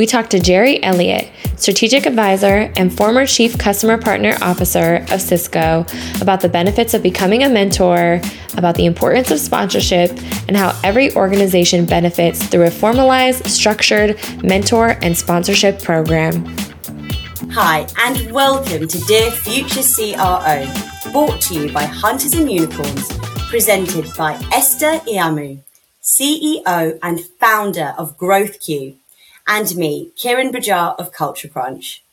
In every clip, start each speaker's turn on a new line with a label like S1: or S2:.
S1: we talked to Gerri Elliott, strategic advisor and former chief customer partner officer of Cisco, about the benefits of becoming a mentor, about the importance of sponsorship, and how every organization benefits through a formalized, structured mentor and sponsorship program.
S2: Hi, and welcome to Dear Future CRO, brought to you by Hunters and Unicorns, presented by Esther Iamu, CEO and founder of GrowthQ, and me, Kieran Bajar of Culture Crunch.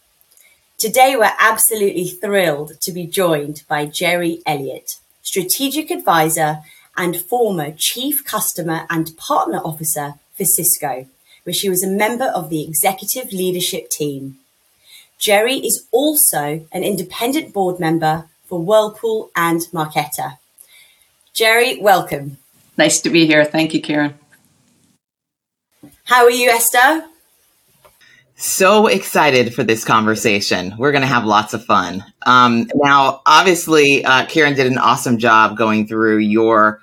S2: Today, we're absolutely thrilled to be joined by Gerri Elliott, strategic advisor and former chief customer and partner officer for Cisco, where she was a member of the executive leadership team. Gerri is also an independent board member for Whirlpool and Marqeta. Gerri, welcome.
S3: Nice to be here. Thank you, Kieran.
S2: How are you, Esther?
S4: So excited for this conversation. We're going to have lots of fun. Um, now, obviously, uh, Kieran did an awesome job going through your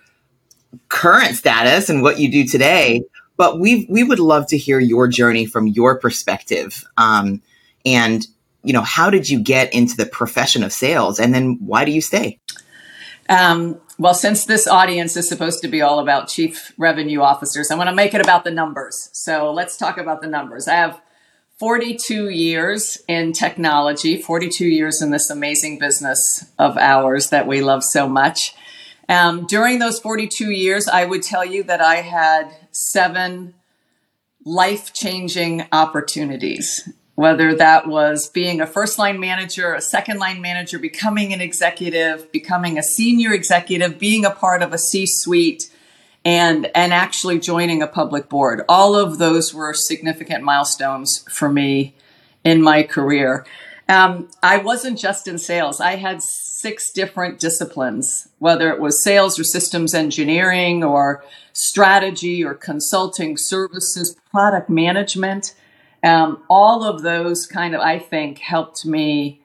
S4: current status and what you do today. But we we would love to hear your journey from your perspective. Um, and you know, how did you get into the profession of sales, and then why do you stay?
S3: Um, well, since this audience is supposed to be all about chief revenue officers, I want to make it about the numbers. So let's talk about the numbers. I have 42 years in technology, 42 years in this amazing business of ours that we love so much. Um, during those 42 years, I would tell you that I had seven life changing opportunities, whether that was being a first line manager, a second line manager, becoming an executive, becoming a senior executive, being a part of a C suite and and actually joining a public board. All of those were significant milestones for me in my career. Um, I wasn't just in sales. I had six different disciplines, whether it was sales or systems engineering or strategy or consulting services, product management. Um, all of those kind of, I think, helped me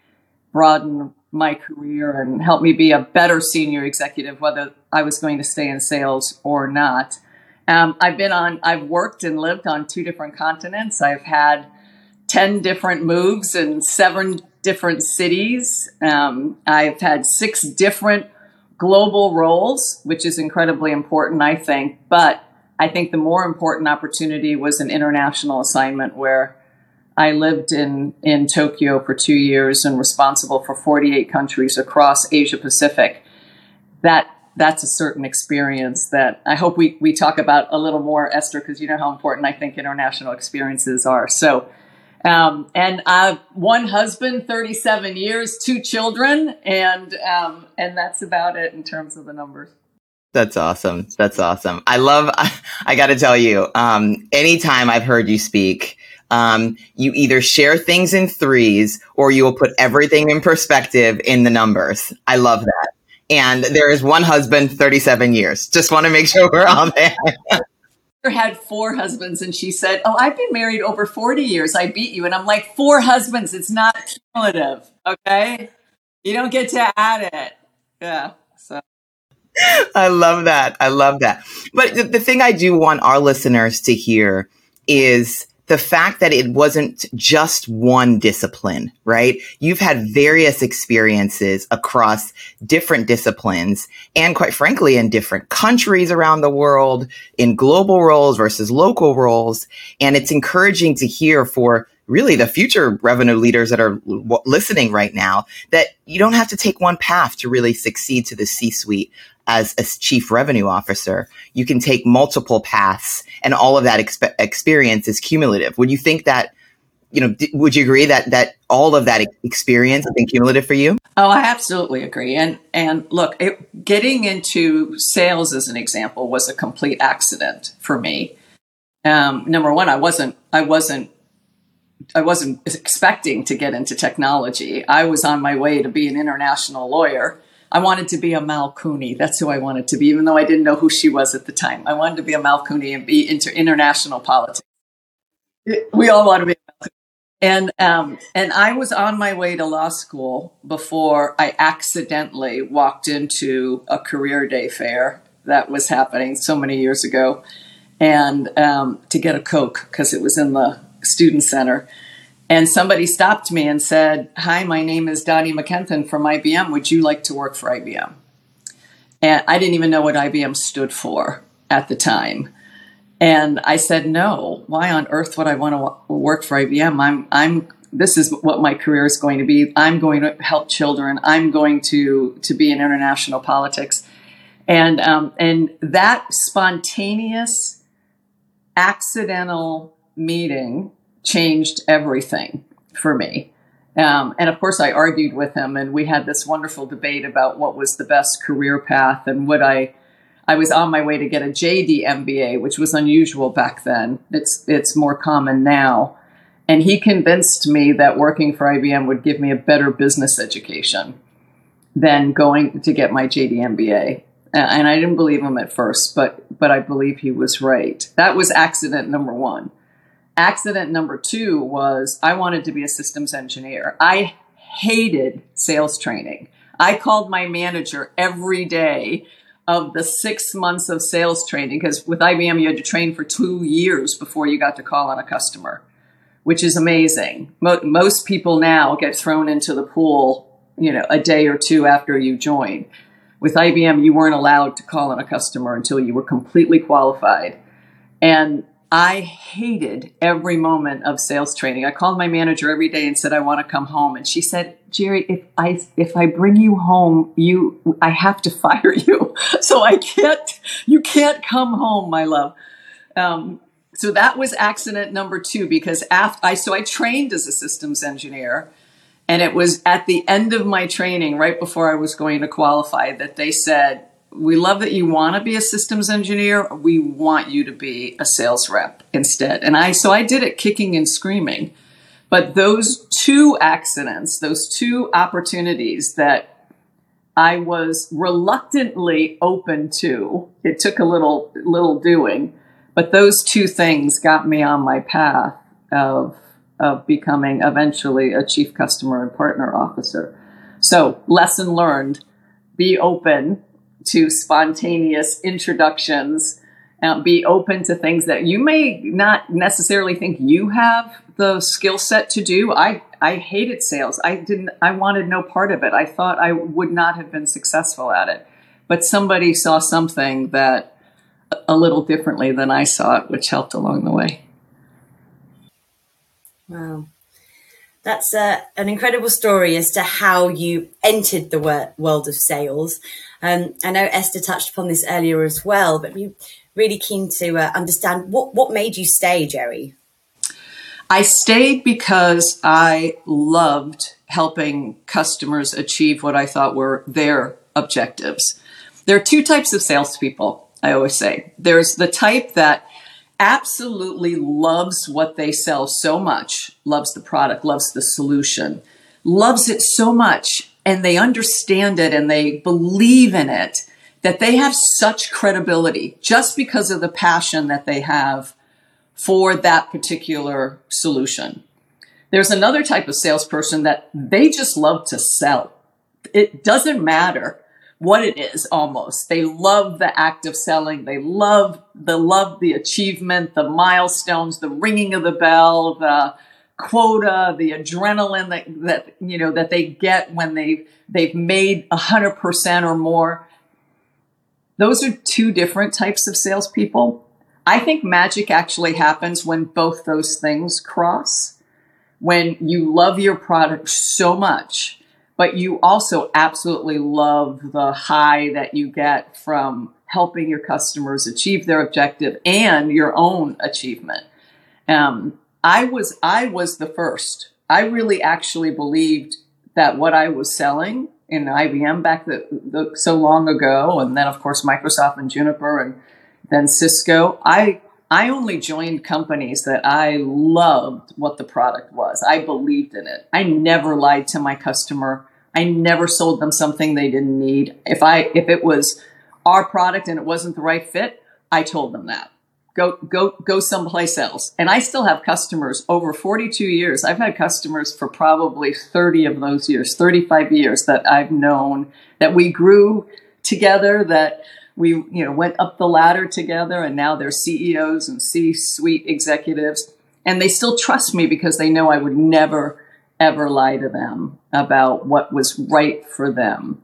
S3: broaden my career and help me be a better senior executive, whether I was going to stay in sales or not. Um, I've been on, I've worked and lived on two different continents. I've had 10 different moves in seven different cities. Um, I've had six different global roles, which is incredibly important, I think. But I think the more important opportunity was an international assignment where I lived in, in Tokyo for two years and responsible for 48 countries across Asia Pacific. That that's a certain experience that I hope we, we talk about a little more, Esther, because you know how important I think international experiences are. So, um, and one husband, 37 years, two children, and um, and that's about it in terms of the numbers.
S4: That's awesome. That's awesome. I love. I, I got to tell you, um, anytime I've heard you speak, um, you either share things in threes or you will put everything in perspective in the numbers. I love that. And there is one husband, 37 years. Just want to make sure we're on there.
S3: had four husbands and she said, Oh, I've been married over 40 years. I beat you. And I'm like, Four husbands. It's not cumulative. Okay. You don't get to add it. Yeah. So.
S4: I love that. I love that. But the, the thing I do want our listeners to hear is the fact that it wasn't just one discipline, right? You've had various experiences across different disciplines and quite frankly, in different countries around the world, in global roles versus local roles. And it's encouraging to hear for really the future revenue leaders that are listening right now that you don't have to take one path to really succeed to the C suite as a chief revenue officer. You can take multiple paths and all of that exp- experience is cumulative. Would you think that, you know, would you agree that, that all of that experience has been cumulative for you?
S3: Oh, I absolutely agree. And, and look, it, getting into sales as an example was a complete accident for me. Um, number one, I wasn't, I wasn't I wasn't expecting to get into technology. I was on my way to be an international lawyer I wanted to be Amal Clooney. That's who I wanted to be, even though I didn't know who she was at the time. I wanted to be Amal Clooney and be into international politics. We all want to be. And um, and I was on my way to law school before I accidentally walked into a career day fair that was happening so many years ago, and um, to get a Coke because it was in the student center. And somebody stopped me and said, Hi, my name is Dottie McKenton from IBM. Would you like to work for IBM? And I didn't even know what IBM stood for at the time. And I said, no, why on earth would I want to work for IBM? I'm, I'm, this is what my career is going to be. I'm going to help children. I'm going to, to be in international politics. And, um, and that spontaneous, accidental meeting changed everything for me. Um, and of course, I argued with him, and we had this wonderful debate about what was the best career path and would I. I was on my way to get a JD MBA, which was unusual back then. It's it's more common now. And he convinced me that working for IBM would give me a better business education than going to get my JD MBA. And I didn't believe him at first, but but I believe he was right. That was accident number one. Accident number two was I wanted to be a systems engineer. I hated sales training. I called my manager every day of the six months of sales training because with IBM, you had to train for two years before you got to call on a customer, which is amazing. Mo- most people now get thrown into the pool, you know, a day or two after you join. With IBM, you weren't allowed to call on a customer until you were completely qualified. And I hated every moment of sales training. I called my manager every day and said I want to come home, and she said, "Gerri, if I if I bring you home, you I have to fire you. So I can't. You can't come home, my love." Um, so that was accident number two because after I so I trained as a systems engineer, and it was at the end of my training, right before I was going to qualify, that they said, we love that you want to be a systems engineer. We want you to be a sales rep instead. And I, so I did it kicking and screaming. But those two accidents, those two opportunities that I was reluctantly open to, it took a little, little doing, but those two things got me on my path of, of becoming eventually a chief customer and partner officer. So lesson learned, be open to spontaneous introductions. Uh, be open to things that you may not necessarily think you have the skill set to do. I I hated sales. I didn't. I wanted no part of it. I thought I would not have been successful at it. But somebody saw something that a little differently than I saw it, which helped along the way.
S2: Wow. That's uh, an incredible story as to how you entered the world of sales. Um, I know Esther touched upon this earlier as well, but we really keen to uh, understand what, what made you stay, Gerri?
S3: I stayed because I loved helping customers achieve what I thought were their objectives. There are two types of salespeople, I always say. There's the type that absolutely loves what they sell so much, loves the product, loves the solution, loves it so much, and they understand it and they believe in it that they have such credibility just because of the passion that they have for that particular solution. There's another type of salesperson that they just love to sell. It doesn't matter what it is almost. They love the act of selling. They love the love the achievement, the milestones, the ringing of the bell, the quota, the adrenaline that, that you know that they get when they they've made a hundred percent or more. Those are two different types of salespeople. I think magic actually happens when both those things cross. When you love your product so much but you also absolutely love the high that you get from helping your customers achieve their objective and your own achievement. Um, I was I was the first. I really actually believed that what I was selling in IBM back the, the, so long ago, and then of course Microsoft and Juniper, and then Cisco. I I only joined companies that I loved what the product was. I believed in it. I never lied to my customer. I never sold them something they didn't need. If I if it was our product and it wasn't the right fit, I told them that. Go go go someplace else. And I still have customers over 42 years. I've had customers for probably 30 of those years, 35 years that I've known that we grew together that we you know went up the ladder together and now they're CEOs and C-suite executives and they still trust me because they know I would never ever lie to them about what was right for them.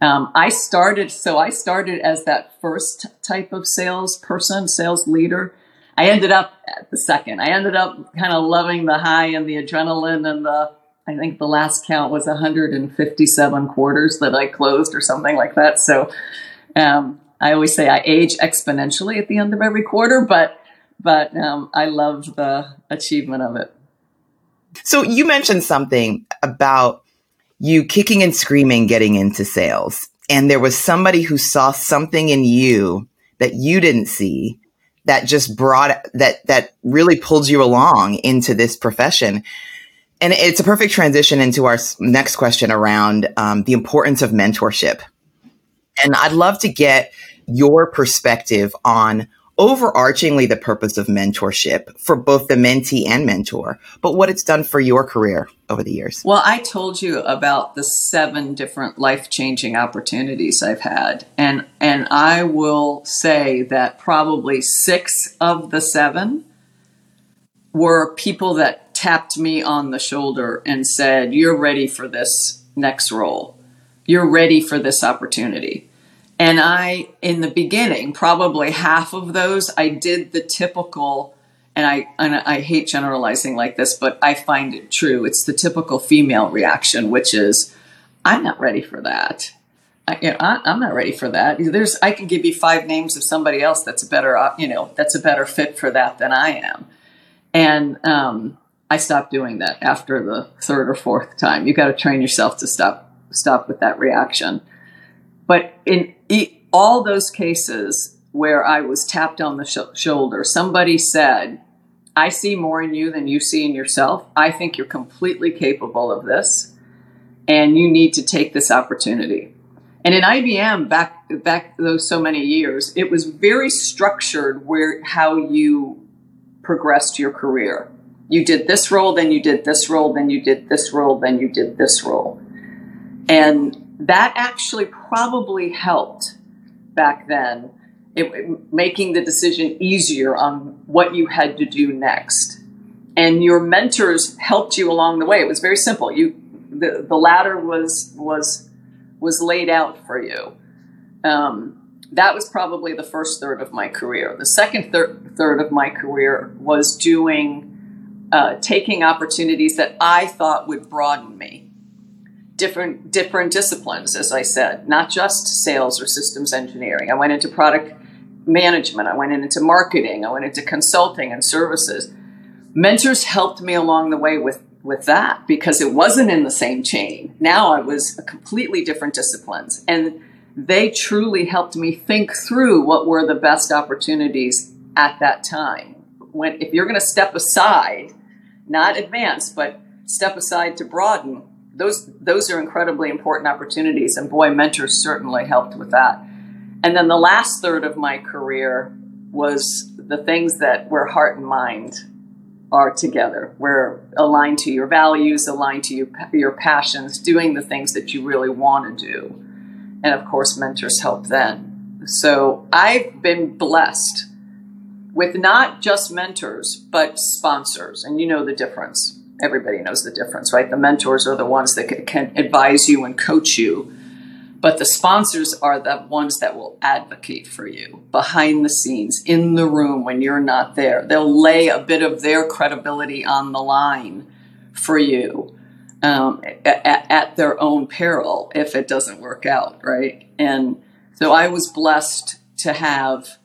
S3: Um, I started, so I started as that first type of salesperson, sales leader. I ended up at the second. I ended up kind of loving the high and the adrenaline and the, I think the last count was 157 quarters that I closed or something like that. So um, I always say I age exponentially at the end of every quarter, but but um, I love the achievement of it.
S4: So you mentioned something about you kicking and screaming getting into sales. And there was somebody who saw something in you that you didn't see that just brought that that really pulled you along into this profession. And it's a perfect transition into our next question around um, the importance of mentorship. And I'd love to get your perspective on overarchingly the purpose of mentorship for both the mentee and mentor, but what it's done for your career over the years.
S3: Well, I told you about the seven different life-changing opportunities I've had. And and I will say that probably 6 of the 7 were people that tapped me on the shoulder and said, "You're ready for this next role. You're ready for this opportunity." And I, in the beginning, probably half of those, I did the typical, and I, and I hate generalizing like this, but I find it true. It's the typical female reaction, which is, I'm not ready for that. I, you know, I, am not ready for that. There's, I can give you five names of somebody else that's a better, uh, you know, that's a better fit for that than I am. And um, I stopped doing that after the third or fourth time. You got to train yourself to stop, stop with that reaction. But in all those cases where I was tapped on the sh- shoulder, somebody said, I see more in you than you see in yourself. I think you're completely capable of this, and you need to take this opportunity. And in IBM, back back those so many years, it was very structured where how you progressed your career. You did this role, then you did this role, then you did this role, then you did this role. And that actually probably helped back then, it, making the decision easier on what you had to do next. And your mentors helped you along the way. It was very simple. You, the, the ladder was was was laid out for you. Um, that was probably the first third of my career. The second thir- third of my career was doing, uh, taking opportunities that I thought would broaden me different different disciplines, as I said, not just sales or systems engineering. I went into product management, I went into marketing, I went into consulting and services. Mentors helped me along the way with with that because it wasn't in the same chain. Now I was completely different disciplines and they truly helped me think through what were the best opportunities at that time. When if you're going to step aside, not advance, but step aside to broaden, those those are incredibly important opportunities and boy mentors certainly helped with that. And then the last third of my career was the things that where heart and mind are together we're aligned to your values aligned to your, your passions doing the things that you really want to do. And of course mentors help then. So i've been blessed with not just mentors but sponsors and you know the difference everybody knows the difference, right? The mentors are the ones that can, advise you and coach you, but the sponsors are the ones that will advocate for you behind the scenes, in the room when you're not there. They'll lay a bit of their credibility on the line for you um, at, at their own peril if it doesn't work out, right? And so I was blessed to have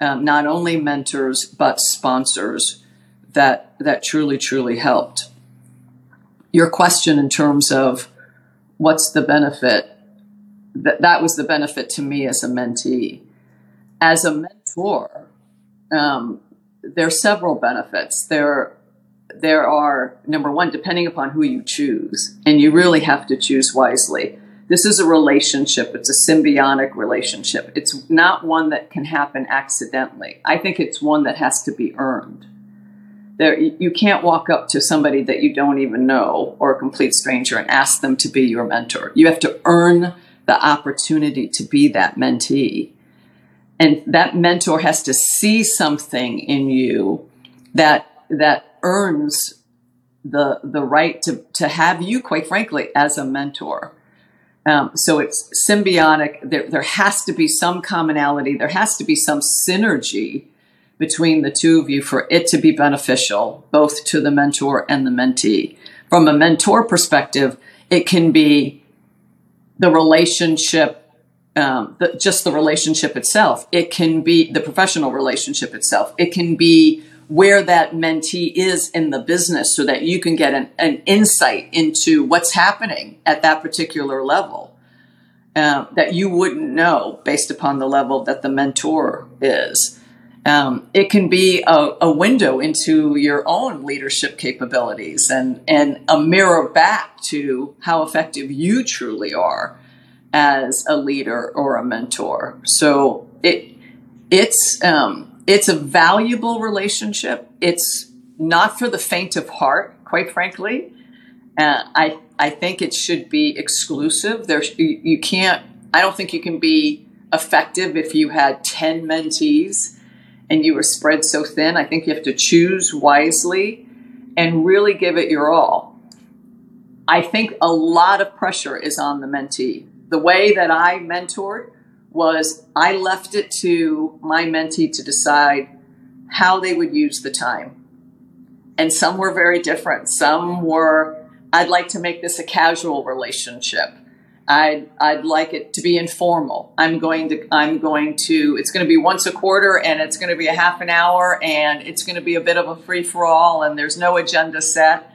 S3: um, not only mentors but sponsors that that truly truly helped. Your question in terms of what's the benefit that that was the benefit to me as a mentee. As a mentor um, there are several benefits. There there are number one depending upon who you choose and you really have to choose wisely. This is a relationship. It's a symbiotic relationship. It's not one that can happen accidentally. I think it's one that has to be earned there, you can't walk up to somebody that you don't even know or a complete stranger and ask them to be your mentor. You have to earn the opportunity to be that mentee. And that mentor has to see something in you that that earns the the right to to have you, quite frankly, as a mentor. Um, so it's symbiotic. There, there has to be some commonality. There has to be some synergy between the two of you for it to be beneficial, both to the mentor and the mentee. From a mentor perspective, it can be the relationship, um, the, just the relationship itself. It can be the professional relationship itself. It can be where that mentee is in the business so that you can get an, an insight into what's happening at that particular level uh, that you wouldn't know based upon the level that the mentor is. Um, it can be a, a, window into your own leadership capabilities and, and a mirror back to how effective you truly are as a leader or a mentor. So it it's um, it's a valuable relationship. It's not for the faint of heart, quite frankly. Uh, I I think it should be exclusive. There's you, you can't. I don't think you can be effective if you had ten mentees and you were spread so thin. I think you have to choose wisely and really give it your all. I think a lot of pressure is on the mentee. The way that I mentored was I left it to my mentee to decide how they would use the time. And some were very different. Some were, I'd like to make this a casual relationship. I'd, I'd like it to be informal. I'm going to, I'm going to, it's going to be once a quarter and it's going to be a half an hour and it's going to be a bit of a free for all and there's no agenda set.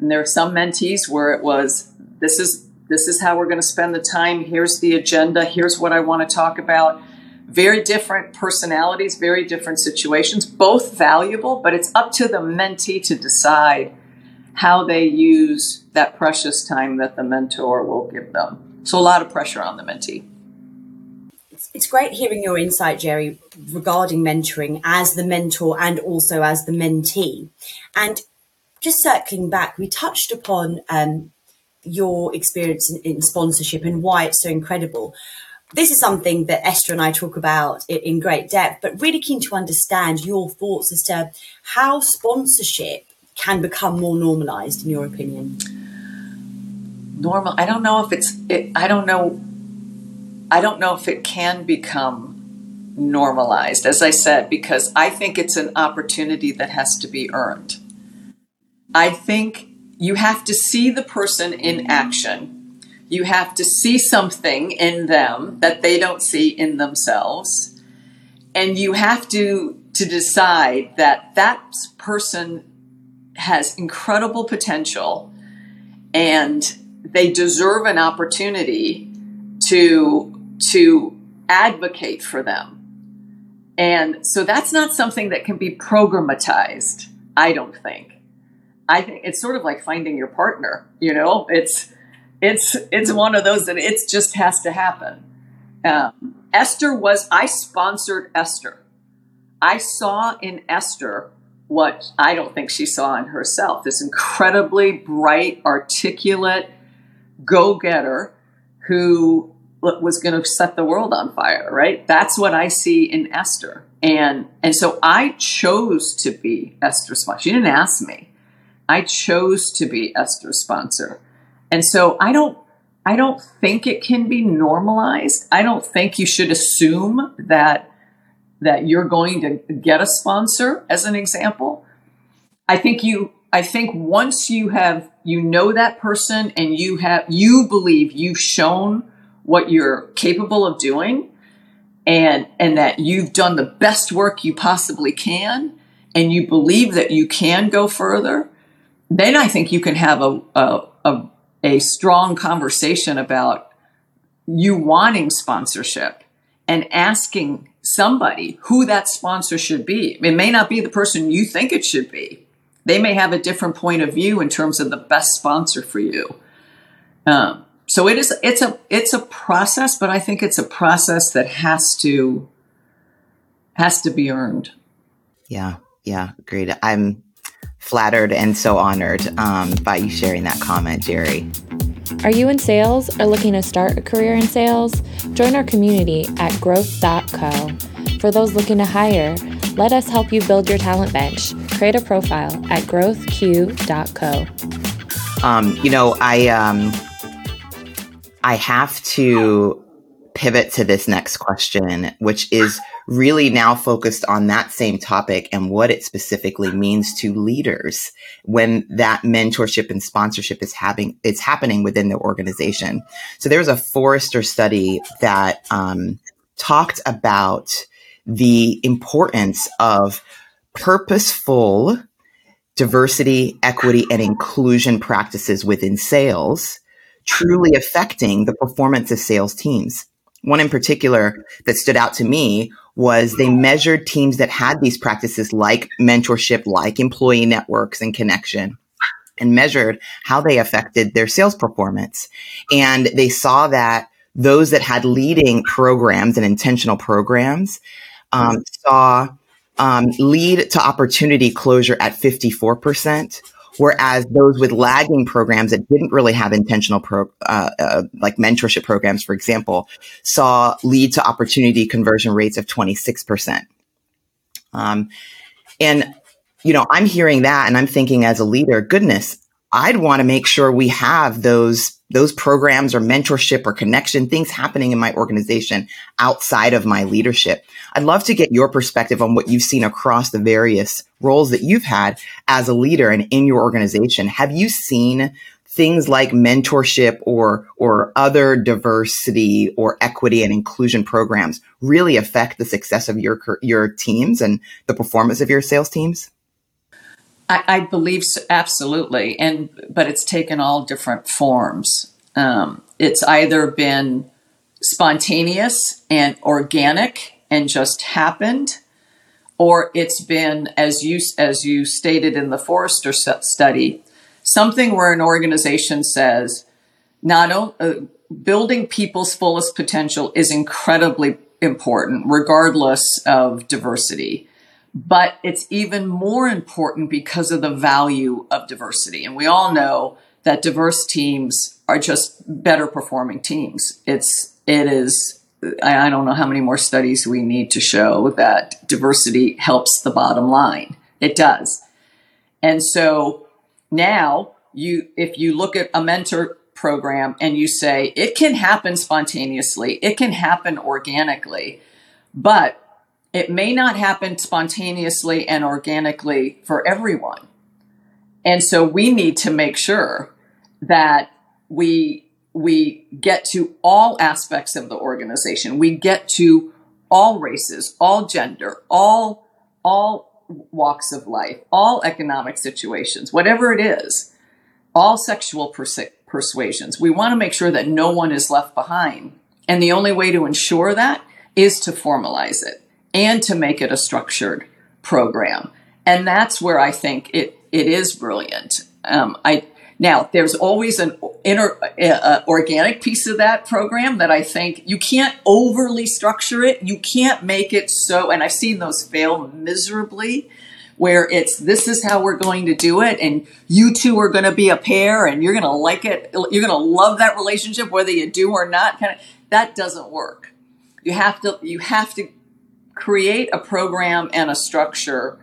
S3: And there are some mentees where it was, this is this is how we're going to spend the time. Here's the agenda. Here's what I want to talk about. Very different personalities, very different situations, both valuable, but it's up to the mentee to decide how they use that precious time that the mentor will give them. So, a lot of pressure on the mentee.
S2: It's great hearing your insight, Gerri, regarding mentoring as the mentor and also as the mentee. And just circling back, we touched upon um, your experience in, in, sponsorship and why it's so incredible. This is something that Esther and I talk about in great depth, but really keen to understand your thoughts as to how sponsorship can become more normalized, in your opinion.
S3: Normal. I don't know if it's. It, I don't know. I don't know if it can become normalized, as I said, because I think it's an opportunity that has to be earned. I think you have to see the person in action. You have to see something in them that they don't see in themselves. And you have to, to decide that that person has incredible potential and they deserve an opportunity to, to advocate for them. And so that's not something that can be programatized, I don't think. I think it's sort of like finding your partner. You know, it's it's it's one of those that it just has to happen. Um, Esther was I sponsored Esther. I saw in Esther what I don't think she saw in herself. This incredibly bright, articulate go getter who was going to set the world on fire, right? That's what I see in Esther. And and so I chose to be Esther's sponsor. She didn't ask me. I chose to be Esther's sponsor. And so I don't I don't think it can be normalized. I don't think you should assume that that you're going to get a sponsor as an example. I think you I think once you have you know that person and you have you believe you've shown what you're capable of doing and and that you've done the best work you possibly can and you believe that you can go further then I think you can have a, a, a, a strong conversation about you wanting sponsorship and asking somebody who that sponsor should be. It may not be the person you think it should be. They may have a different point of view in terms of the best sponsor for you. Um, so it is it's a it's a process, but I think it's a process that has to has to be earned.
S4: Yeah, yeah, great. I'm flattered and so honored um, by you sharing that comment, Gerri.
S1: Are you in sales or looking to start a career in sales? Join our community at growth.co. For those looking to hire, Let us help you build your talent bench. Create a profile at growthq.co.
S4: Um, you know, I um, I have to pivot to this next question, which is really now focused on that same topic and what it specifically means to leaders when that mentorship and sponsorship is having it's happening within the organization. So there's a Forrester study that um, talked about the importance of purposeful diversity, equity, and inclusion practices within sales truly affecting the performance of sales teams. One in particular that stood out to me was they measured teams that had these practices like mentorship, like employee networks and connection and measured how they affected their sales performance. And they saw that those that had leading programs and intentional programs um, saw um, lead to opportunity closure at 54%, Whereas those with lagging programs that didn't really have intentional pro, uh, uh, like mentorship programs, for example, saw lead to opportunity conversion rates of 26%. Um, and, you know, I'm hearing that and I'm thinking as a leader, goodness, I'd want to make sure we have those those programs or mentorship or connection things happening in my organization outside of my leadership. I'd love to get your perspective on what you've seen across the various roles that you've had as a leader and in your organization. Have you seen things like mentorship or or other diversity or equity and inclusion programs really affect the success of your your teams and the performance of your sales teams?
S3: I, I believe so, absolutely, and but it's taken all different forms. Um, it's either been spontaneous and organic and just happened, or it's been as you as you stated in the Forrester study, something where an organization says, not only uh, building people's fullest potential is incredibly important, regardless of diversity but it's even more important because of the value of diversity. And we all know that diverse teams are just better performing teams. It's, it is, I don't know how many more studies we need to show that diversity helps the bottom line. It does. And so now you, if you look at a mentor program and you say it can happen spontaneously, it can happen organically, but it may not happen spontaneously and organically for everyone. And so we need to make sure that we we get to all aspects of the organization. We get to all races, all gender, all all walks of life, all economic situations, whatever it is, all sexual pers- persuasions. We want to make sure that no one is left behind. And the only way to ensure that is to formalize it and to make it a structured program. And that's where I think it, it is brilliant. Um, I, now, there's always an inner uh, organic piece of that program that I think you can't overly structure it. You can't make it so, and I've seen those fail miserably, where it's this is how we're going to do it, and you two are going to be a pair, and you're going to like it. You're going to love that relationship whether you do or not. Kind of that doesn't work. You have to you have to create a program and a structure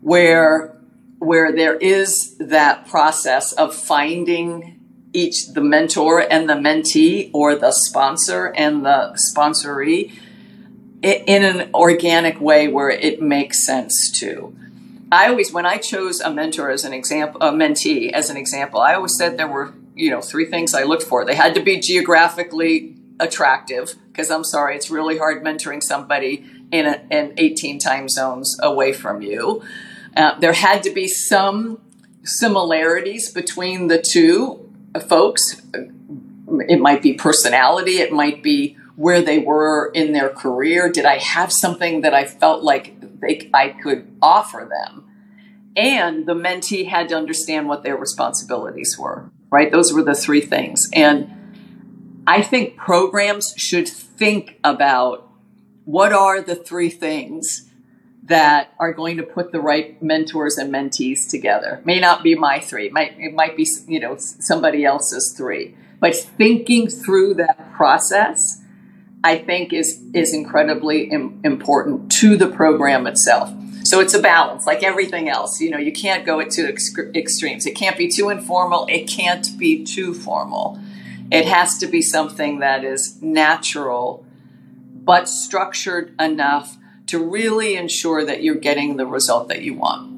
S3: where where there is that process of finding each the mentor and the mentee or the sponsor and the sponsoree in an organic way where it makes sense to. I always, when I chose a mentor as an example, a mentee as an example, I always said there were, you know, three things I looked for. They had to be geographically attractive because I'm sorry, it's really hard mentoring somebody in, a, in 18 time zones away from you. Uh, there had to be some similarities between the two folks. It might be personality, it might be where they were in their career. Did I have something that I felt like they, I could offer them? And the mentee had to understand what their responsibilities were, right? Those were the three things. And I think programs should think about what are the three things that are going to put the right mentors and mentees together may not be my three it might, it might be you know somebody else's three but thinking through that process i think is is incredibly Im- important to the program itself So it's a balance, like everything else. You know, you can't go to ex- extremes. It can't be too informal. It can't be too formal. It has to be something that is natural, but structured enough to really ensure that you're getting the result that you want.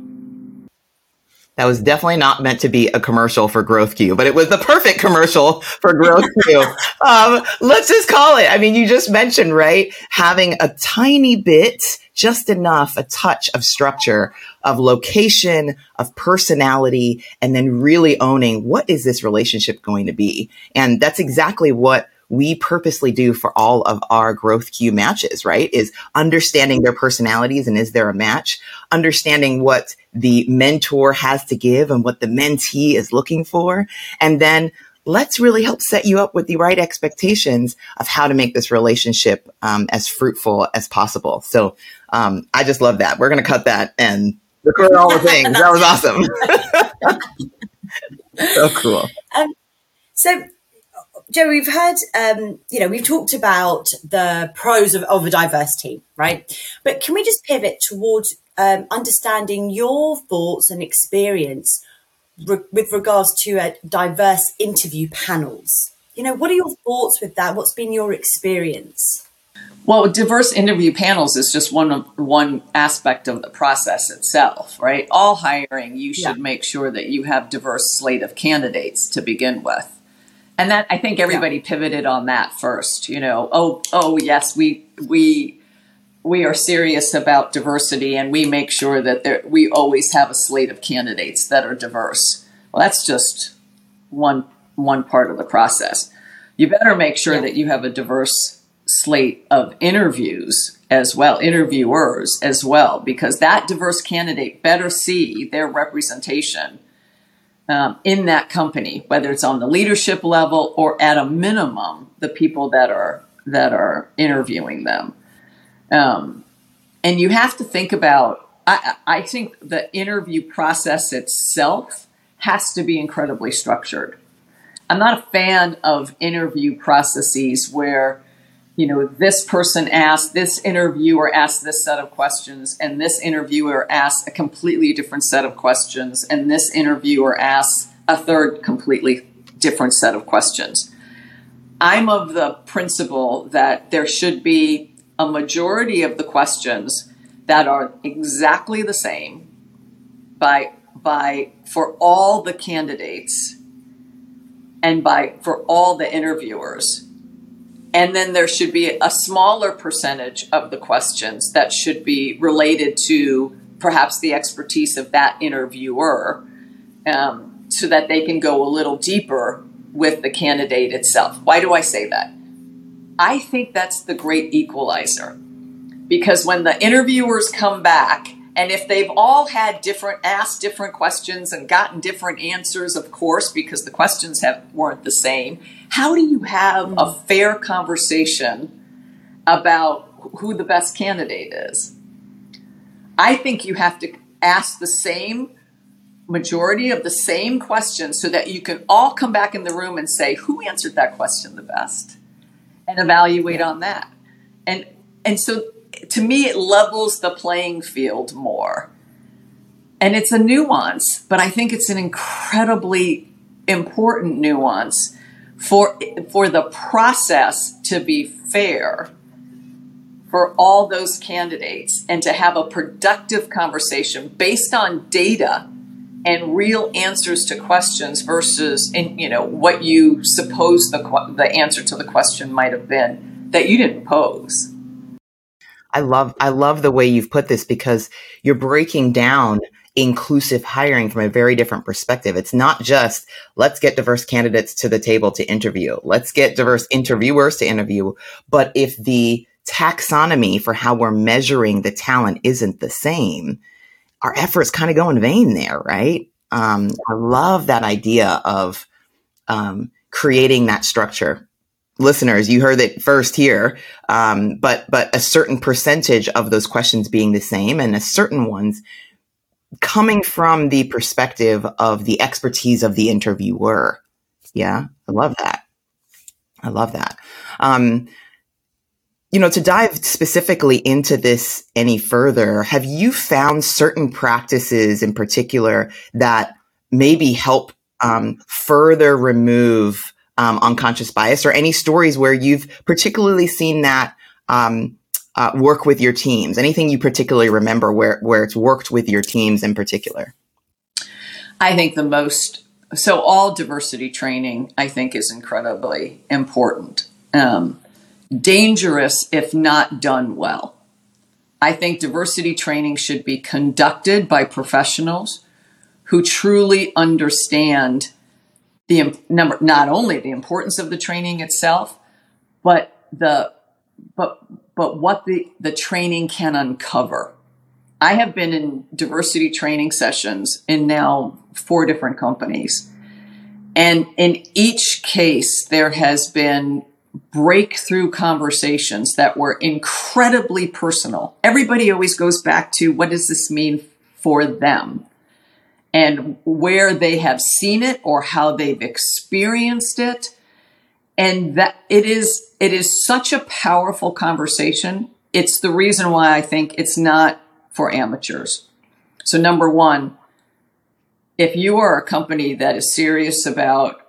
S4: That was definitely not meant to be a commercial for Growth GrowthQ, but it was the perfect commercial for GrowthQ. um, let's just call it. I mean, you just mentioned, right? Having a tiny bit, just enough, a touch of structure, of location, of personality, and then really owning what is this relationship going to be? And that's exactly what we purposely do for all of our GrowthQ matches, right? Is understanding their personalities and is there a match? Understanding what the mentor has to give and what the mentee is looking for. And then let's really help set you up with the right expectations of how to make this relationship um, as fruitful as possible. So um, I just love that. We're going to cut that and record all the things. that was awesome. so cool.
S2: So Joe, we've heard, um, you know, we've talked about the pros of, of a diverse team, right? But can we just pivot towards um, understanding your thoughts and experience re- with regards to uh, diverse interview panels? You know, what are your thoughts with that? What's been your experience?
S3: Well, diverse interview panels is just one of, one aspect of the process itself, right? All hiring, you should yeah. make sure that you have diverse slate of candidates to begin with and that I think everybody yeah. pivoted on that first. You know, oh, oh, yes, we we we are serious about diversity, and we make sure that there, we always have a slate of candidates that are diverse. Well, that's just one one part of the process. You better make sure yeah. that you have a diverse slate of interviews as well, interviewers as well, because that diverse candidate better see their representation um, in that company, whether it's on the leadership level or at a minimum, the people that are that are interviewing them. Um, and you have to think about. I, I think the interview process itself has to be incredibly structured. I'm not a fan of interview processes where you know, this person asked, this interviewer asked this set of questions, and this interviewer asked a completely different set of questions, and this interviewer asked a third completely different set of questions. I'm of the principle that there should be a majority of the questions that are exactly the same by by for all the candidates and by for all the interviewers and then there should be a smaller percentage of the questions that should be related to perhaps the expertise of that interviewer um, so that they can go a little deeper with the candidate itself. Why do I say that? I think that's the great equalizer. Because when the interviewers come back and if they've all had different, asked different questions and gotten different answers, of course, because the questions have, weren't the same, how do you have a fair conversation about who the best candidate is? I think you have to ask the same majority of the same questions so that you can all come back in the room and say, who answered that question the best? And evaluate on that. And and so to me, it levels the playing field more. And it's a nuance, but I think it's an incredibly important nuance for, for the process to be fair for all those candidates and to have a productive conversation based on data and real answers to questions versus in, you know what you suppose the the answer to the question might have been that you didn't pose.
S4: I love I love the way you've put this because you're breaking down inclusive hiring from a very different perspective. It's not just let's get diverse candidates to the table to interview. Let's get diverse interviewers to interview, but if the taxonomy for how we're measuring the talent isn't the same, our efforts kind of go in vain there, right? Um, I love that idea of um, creating that structure listeners, you heard it first here. Um, but but a certain percentage of those questions being the same, and a certain ones coming from the perspective of the expertise of the interviewer. Yeah, I love that. I love that. Um, you know, to dive specifically into this any further, have you found certain practices in particular that maybe help um, further remove um, unconscious bias or any stories where you've particularly seen that um, uh, work with your teams? Anything you particularly remember where, where it's worked with your teams in particular?
S3: I think the most, so all diversity training, I think, is incredibly important. Um, dangerous if not done well. I think diversity training should be conducted by professionals who truly understand the number not only the importance of the training itself, but the but but what the the training can uncover. I have been in diversity training sessions in now four different companies. And in each case, there has been breakthrough conversations that were incredibly personal. Everybody always goes back to what does this mean for them? And where they have seen it or how they've experienced it. And that it is, it is such a powerful conversation. It's the reason why I think it's not for amateurs. So number one, if you are a company that is serious about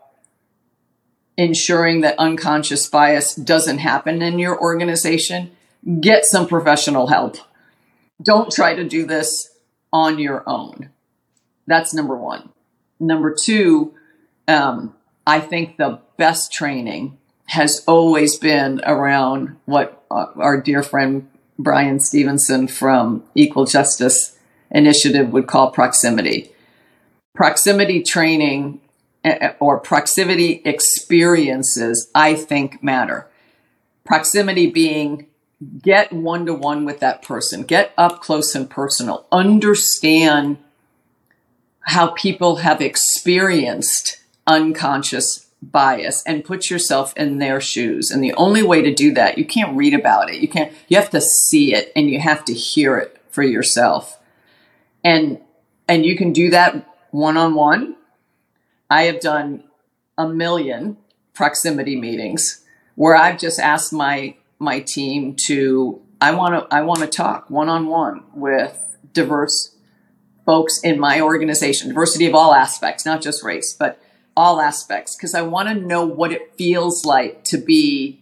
S3: ensuring that unconscious bias doesn't happen in your organization, get some professional help. Don't try to do this on your own. That's number one. Number two, um, I think the best training has always been around what our dear friend Bryan Stevenson from Equal Justice Initiative would call proximity. Proximity training eh, eh, or proximity experiences, I think matter. Proximity being get one to one with that person, get up close and personal, understand how people have experienced unconscious bias and put yourself in their shoes. And the only way to do that, you can't read about it. You can't, you have to see it and you have to hear it for yourself. And, and you can do that one on one I have done a million proximity meetings where I've just asked my my team to I want to I want to talk one on one with diverse folks in my organization, diversity of all aspects, not just race, but all aspects, because I want to know what it feels like to be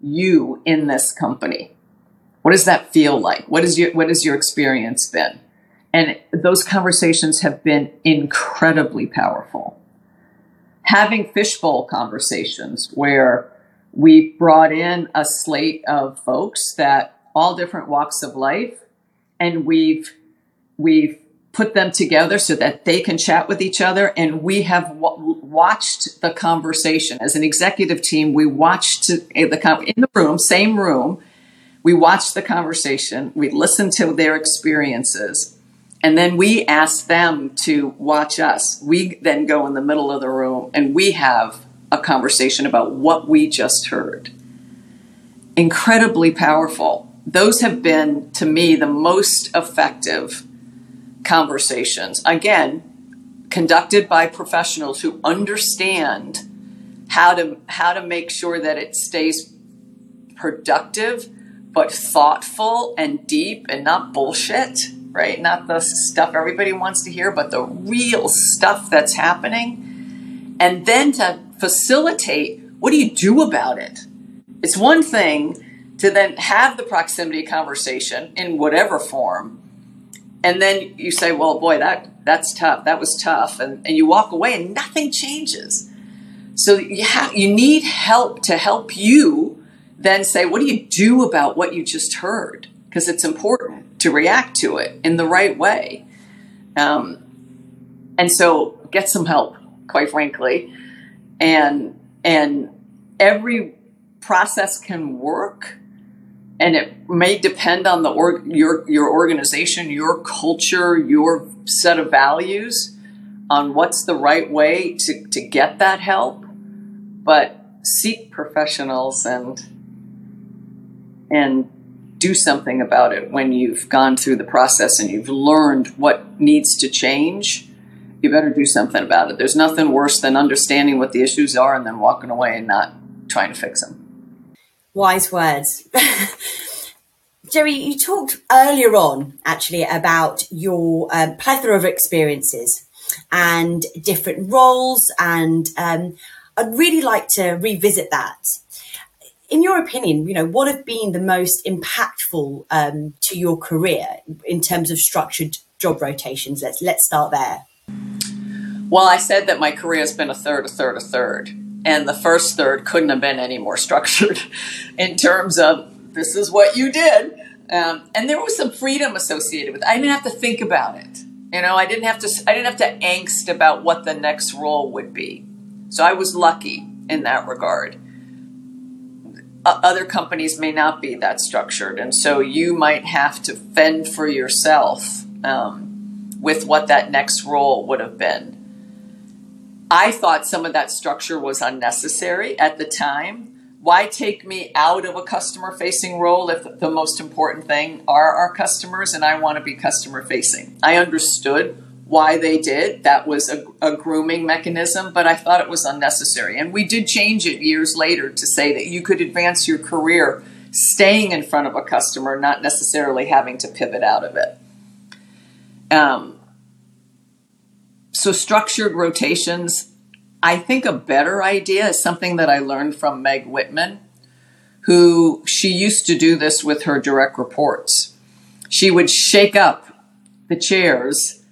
S3: you in this company. What does that feel like? What is your what has your experience been? And those conversations have been incredibly powerful having fishbowl conversations where we brought in a slate of folks that all different walks of life and we've we've put them together so that they can chat with each other and we have w- watched the conversation as an executive team we watched the in the room same room we watched the conversation we listened to their experiences and then we ask them to watch us. We then go in the middle of the room and we have a conversation about what we just heard. Incredibly powerful. Those have been, to me, the most effective conversations. Again, conducted by professionals who understand how to how to make sure that it stays productive but thoughtful and deep and not bullshit right? Not the stuff everybody wants to hear, but the real stuff that's happening. And then to facilitate what do you do about it? It's one thing to then have the proximity conversation in whatever form. And then you say, well, boy, that, that's tough. That was tough. And, and you walk away and nothing changes. So you, have, you need help to help you then say, what do you do about what you just heard? Because it's important to react to it in the right way. Um, and so get some help, quite frankly. And, and every process can work and it may depend on the org, your, your organization, your culture, your set of values on what's the right way to, to get that help. But seek professionals and, and do something about it when you've gone through the process and you've learned what needs to change, you better do something about it. There's nothing worse than understanding what the issues are and then walking away and not trying to fix them.
S2: Wise words. Gerri, you talked earlier on actually about your um, plethora of experiences and different roles, and um, I'd really like to revisit that. In your opinion, you know, what have been the most impactful um, to your career in terms of structured job rotations? Let's let's start there.
S3: Well, I said that my career has been a third, a third, a third, and the first third couldn't have been any more structured in terms of this is what you did. Um, and there was some freedom associated with it. I didn't have to think about it. You know, I didn't have to. I didn't have to angst about what the next role would be. So I was lucky in that regard. Other companies may not be that structured, and so you might have to fend for yourself um, with what that next role would have been. I thought some of that structure was unnecessary at the time why take me out of a customer facing role if the most important thing are our customers and I want to be customer facing? I understood why they did. That was a, a, grooming mechanism, but I thought it was unnecessary. And we did change it years later to say that you could advance your career staying in front of a customer, not necessarily having to pivot out of it. Um, so, structured rotations I think a better idea is something that I learned from Meg Whitman, who she used to do this with her direct reports. She would shake up the chairs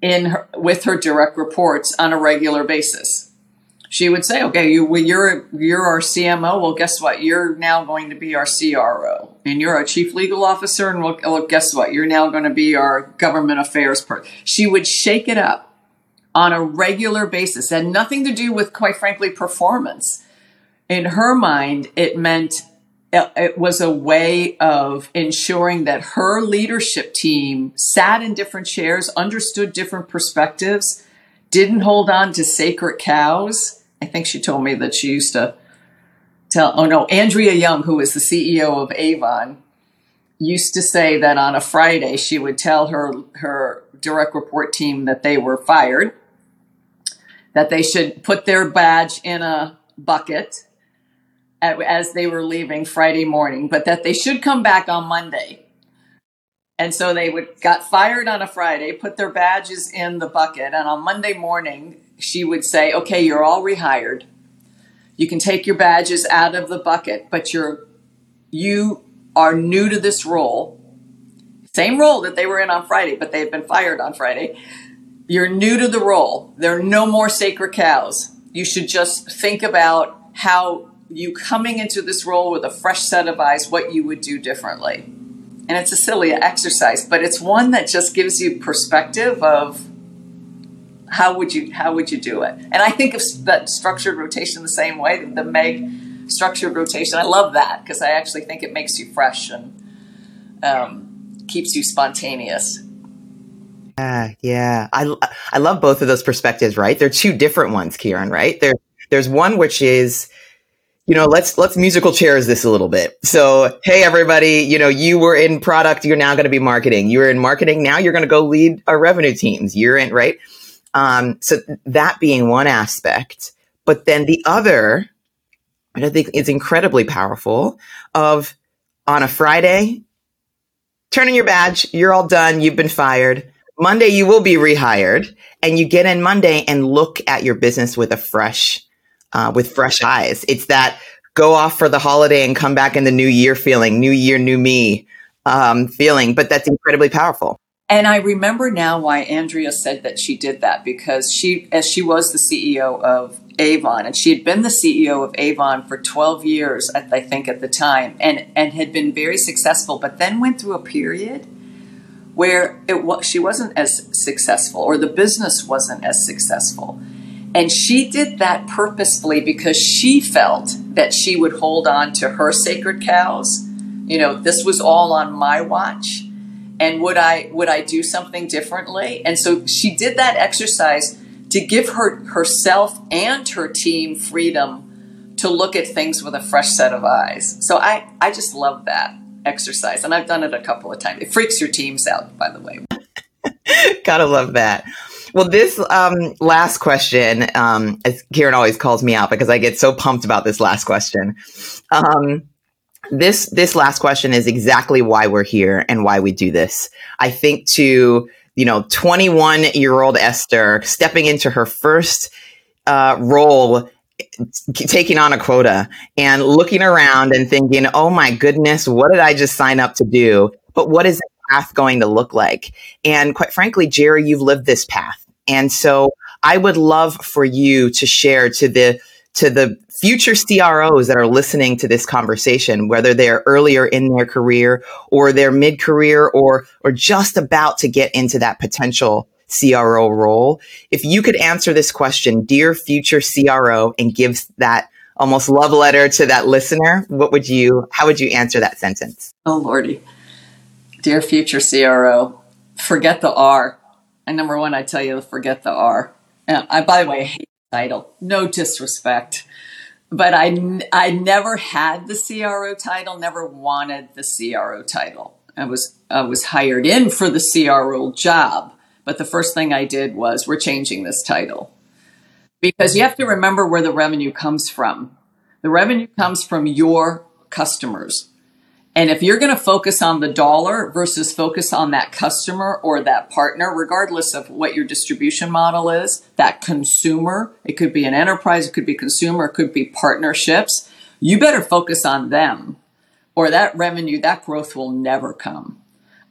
S3: in her, with her direct reports on a regular basis. She would say, "Okay, you, well, you're you're our CMO. Well, guess what? You're now going to be our CRO, and you're our chief legal officer. And well, guess what? You're now going to be our government affairs person." She would shake it up on a regular basis had nothing to do with, quite frankly, performance. In her mind, it meant it was a way of ensuring that her leadership team sat in different chairs, understood different perspectives, didn't hold on to sacred cows. I think she told me that she used to tell, oh no, Andrea Jung, who is the CEO of Avon, used to say that on a Friday she would tell her, her direct report team that they were fired that they should put their badge in a bucket as they were leaving Friday morning, but that they should come back on Monday. And so they would got fired on a Friday, put their badges in the bucket, and on Monday morning she would say, "Okay, you're all rehired. You can take your badges out of the bucket, but you're you are new to this role. Same role that they were in on Friday, but they had been fired on Friday. You're new to the role. There are no more sacred cows. You should just think about how you coming into this role with a fresh set of eyes, what you would do differently. And it's a silly exercise, but it's one that just gives you perspective of how would you how would you do it. And I think of that structured rotation the same way. The Meg structured rotation. I love that because I actually think it makes you fresh and um, keeps you spontaneous.
S4: Yeah, yeah. I I love both of those perspectives, right? They're two different ones, Kieran, right? There there's one which is you know, let's let's musical chairs this a little bit. So, hey everybody, you know, you were in product, you're now going to be marketing. You were in marketing, now you're going to go lead our revenue teams. You're in, right? Um, so that being one aspect, but then the other, I think is incredibly powerful of on a Friday, turn in your badge, you're all done, you've been fired. Monday you will be rehired and you get in Monday and look at your business with a fresh, uh, with fresh eyes. It's that go off for the holiday and come back in the new year feeling, new year, new me um, feeling, but that's incredibly powerful.
S3: And I remember now why Andrea said that she did that because she, as she was the CEO of Avon, and she had been the CEO of Avon for 12 years, I think, at the time, and, and had been very successful, but then went through a period where it was, she wasn't as successful or the business wasn't as successful. And she did that purposefully because she felt that she would hold on to her sacred cows. You know, this was all on my watch. And would I would I do something differently? And so she did that exercise to give her herself and her team freedom to look at things with a fresh set of eyes. So I, I just love that exercise. And I've done it a couple of times. It freaks your teams out, by the way.
S4: Gotta love that. Well, this um, last question, um, as Kieran always calls me out because I get so pumped about this last question. Um, this this last question is exactly why we're here and why we do this. I think to you know 21 year old Esther stepping into her first uh, role taking on a quota and looking around and thinking, oh my goodness, what did I just sign up to do? But what is the path going to look like? And quite frankly, Gerri, you've lived this path. And so I would love for you to share to the to the future CROs that are listening to this conversation, whether they're earlier in their career or they're mid career or, or just about to get into that potential CRO role. If you could answer this question, dear future CRO, and give that almost love letter to that listener, what would you, how would you answer that sentence?
S3: Oh, Lordy. Dear future CRO, forget the R. And number one, I tell you, forget the R. And I, by the way, I hate the title. No disrespect. But I, I never had the CRO title, never wanted the CRO title. I was, I was hired in for the CRO job but the first thing I did was we're changing this title because you have to remember where the revenue comes from. The revenue comes from your customers. And if you're going to focus on the dollar versus focus on that customer or that partner, regardless of what your distribution model is, that consumer, it could be an enterprise, it could be consumer, it could be partnerships, you better focus on them or that revenue, that growth will never come.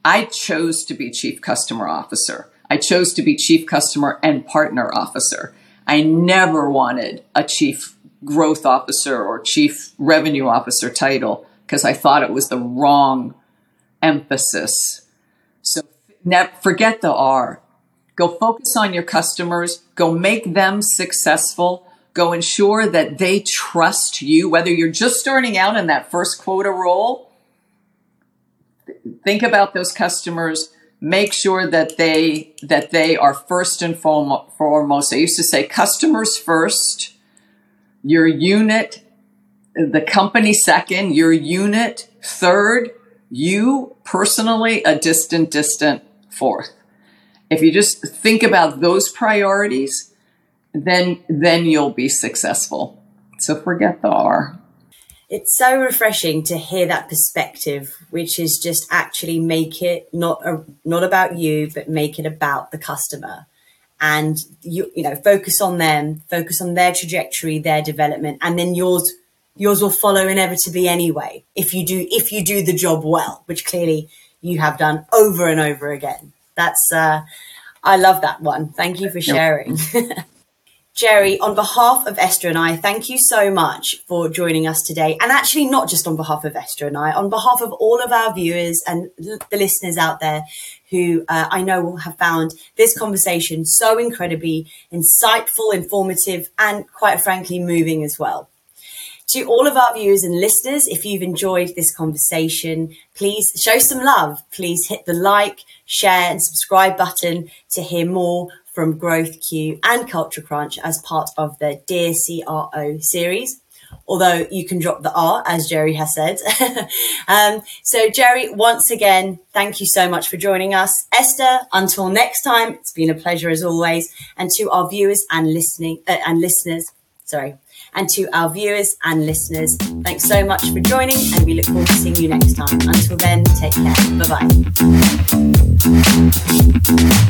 S3: I chose to be chief customer officer. I chose to be chief customer and partner officer. I never wanted a chief growth officer or chief revenue officer title because I thought it was the wrong emphasis. So forget the R. Go focus on your customers. Go make them successful. Go ensure that they trust you, whether you're just starting out in that first quota role. Think about those customers make sure that they that they are first and foremost. I used to say customers first, your unit, the company second, your unit third, you personally a distant distant fourth. If you just think about those priorities, then then you'll be successful. So forget the R
S2: it's so refreshing to hear that perspective, which is just actually make it not a, not about you, but make it about the customer, and you you know focus on them, focus on their trajectory, their development, and then yours yours will follow inevitably anyway if you do if you do the job well, which clearly you have done over and over again. That's uh, I love that one. Thank you for sharing. Gerri, on behalf of Esther and I, thank you so much for joining us today. And actually, not just on behalf of Esther and I, on behalf of all of our viewers and the listeners out there who uh, I know will have found this conversation so incredibly insightful, informative, and quite frankly, moving as well. To all of our viewers and listeners, if you've enjoyed this conversation, please show some love. Please hit the like, share, and subscribe button to hear more from GrowthQ and Culture Crunch as part of the Dear CRO series. Although you can drop the R, as Gerri has said. um, so, Gerri, once again, thank you so much for joining us. Esther, until next time, it's been a pleasure as always. And to our viewers and listening uh, and listeners, sorry, and to our viewers and listeners, thanks so much for joining, and we look forward to seeing you next time. Until then, take care. Bye bye.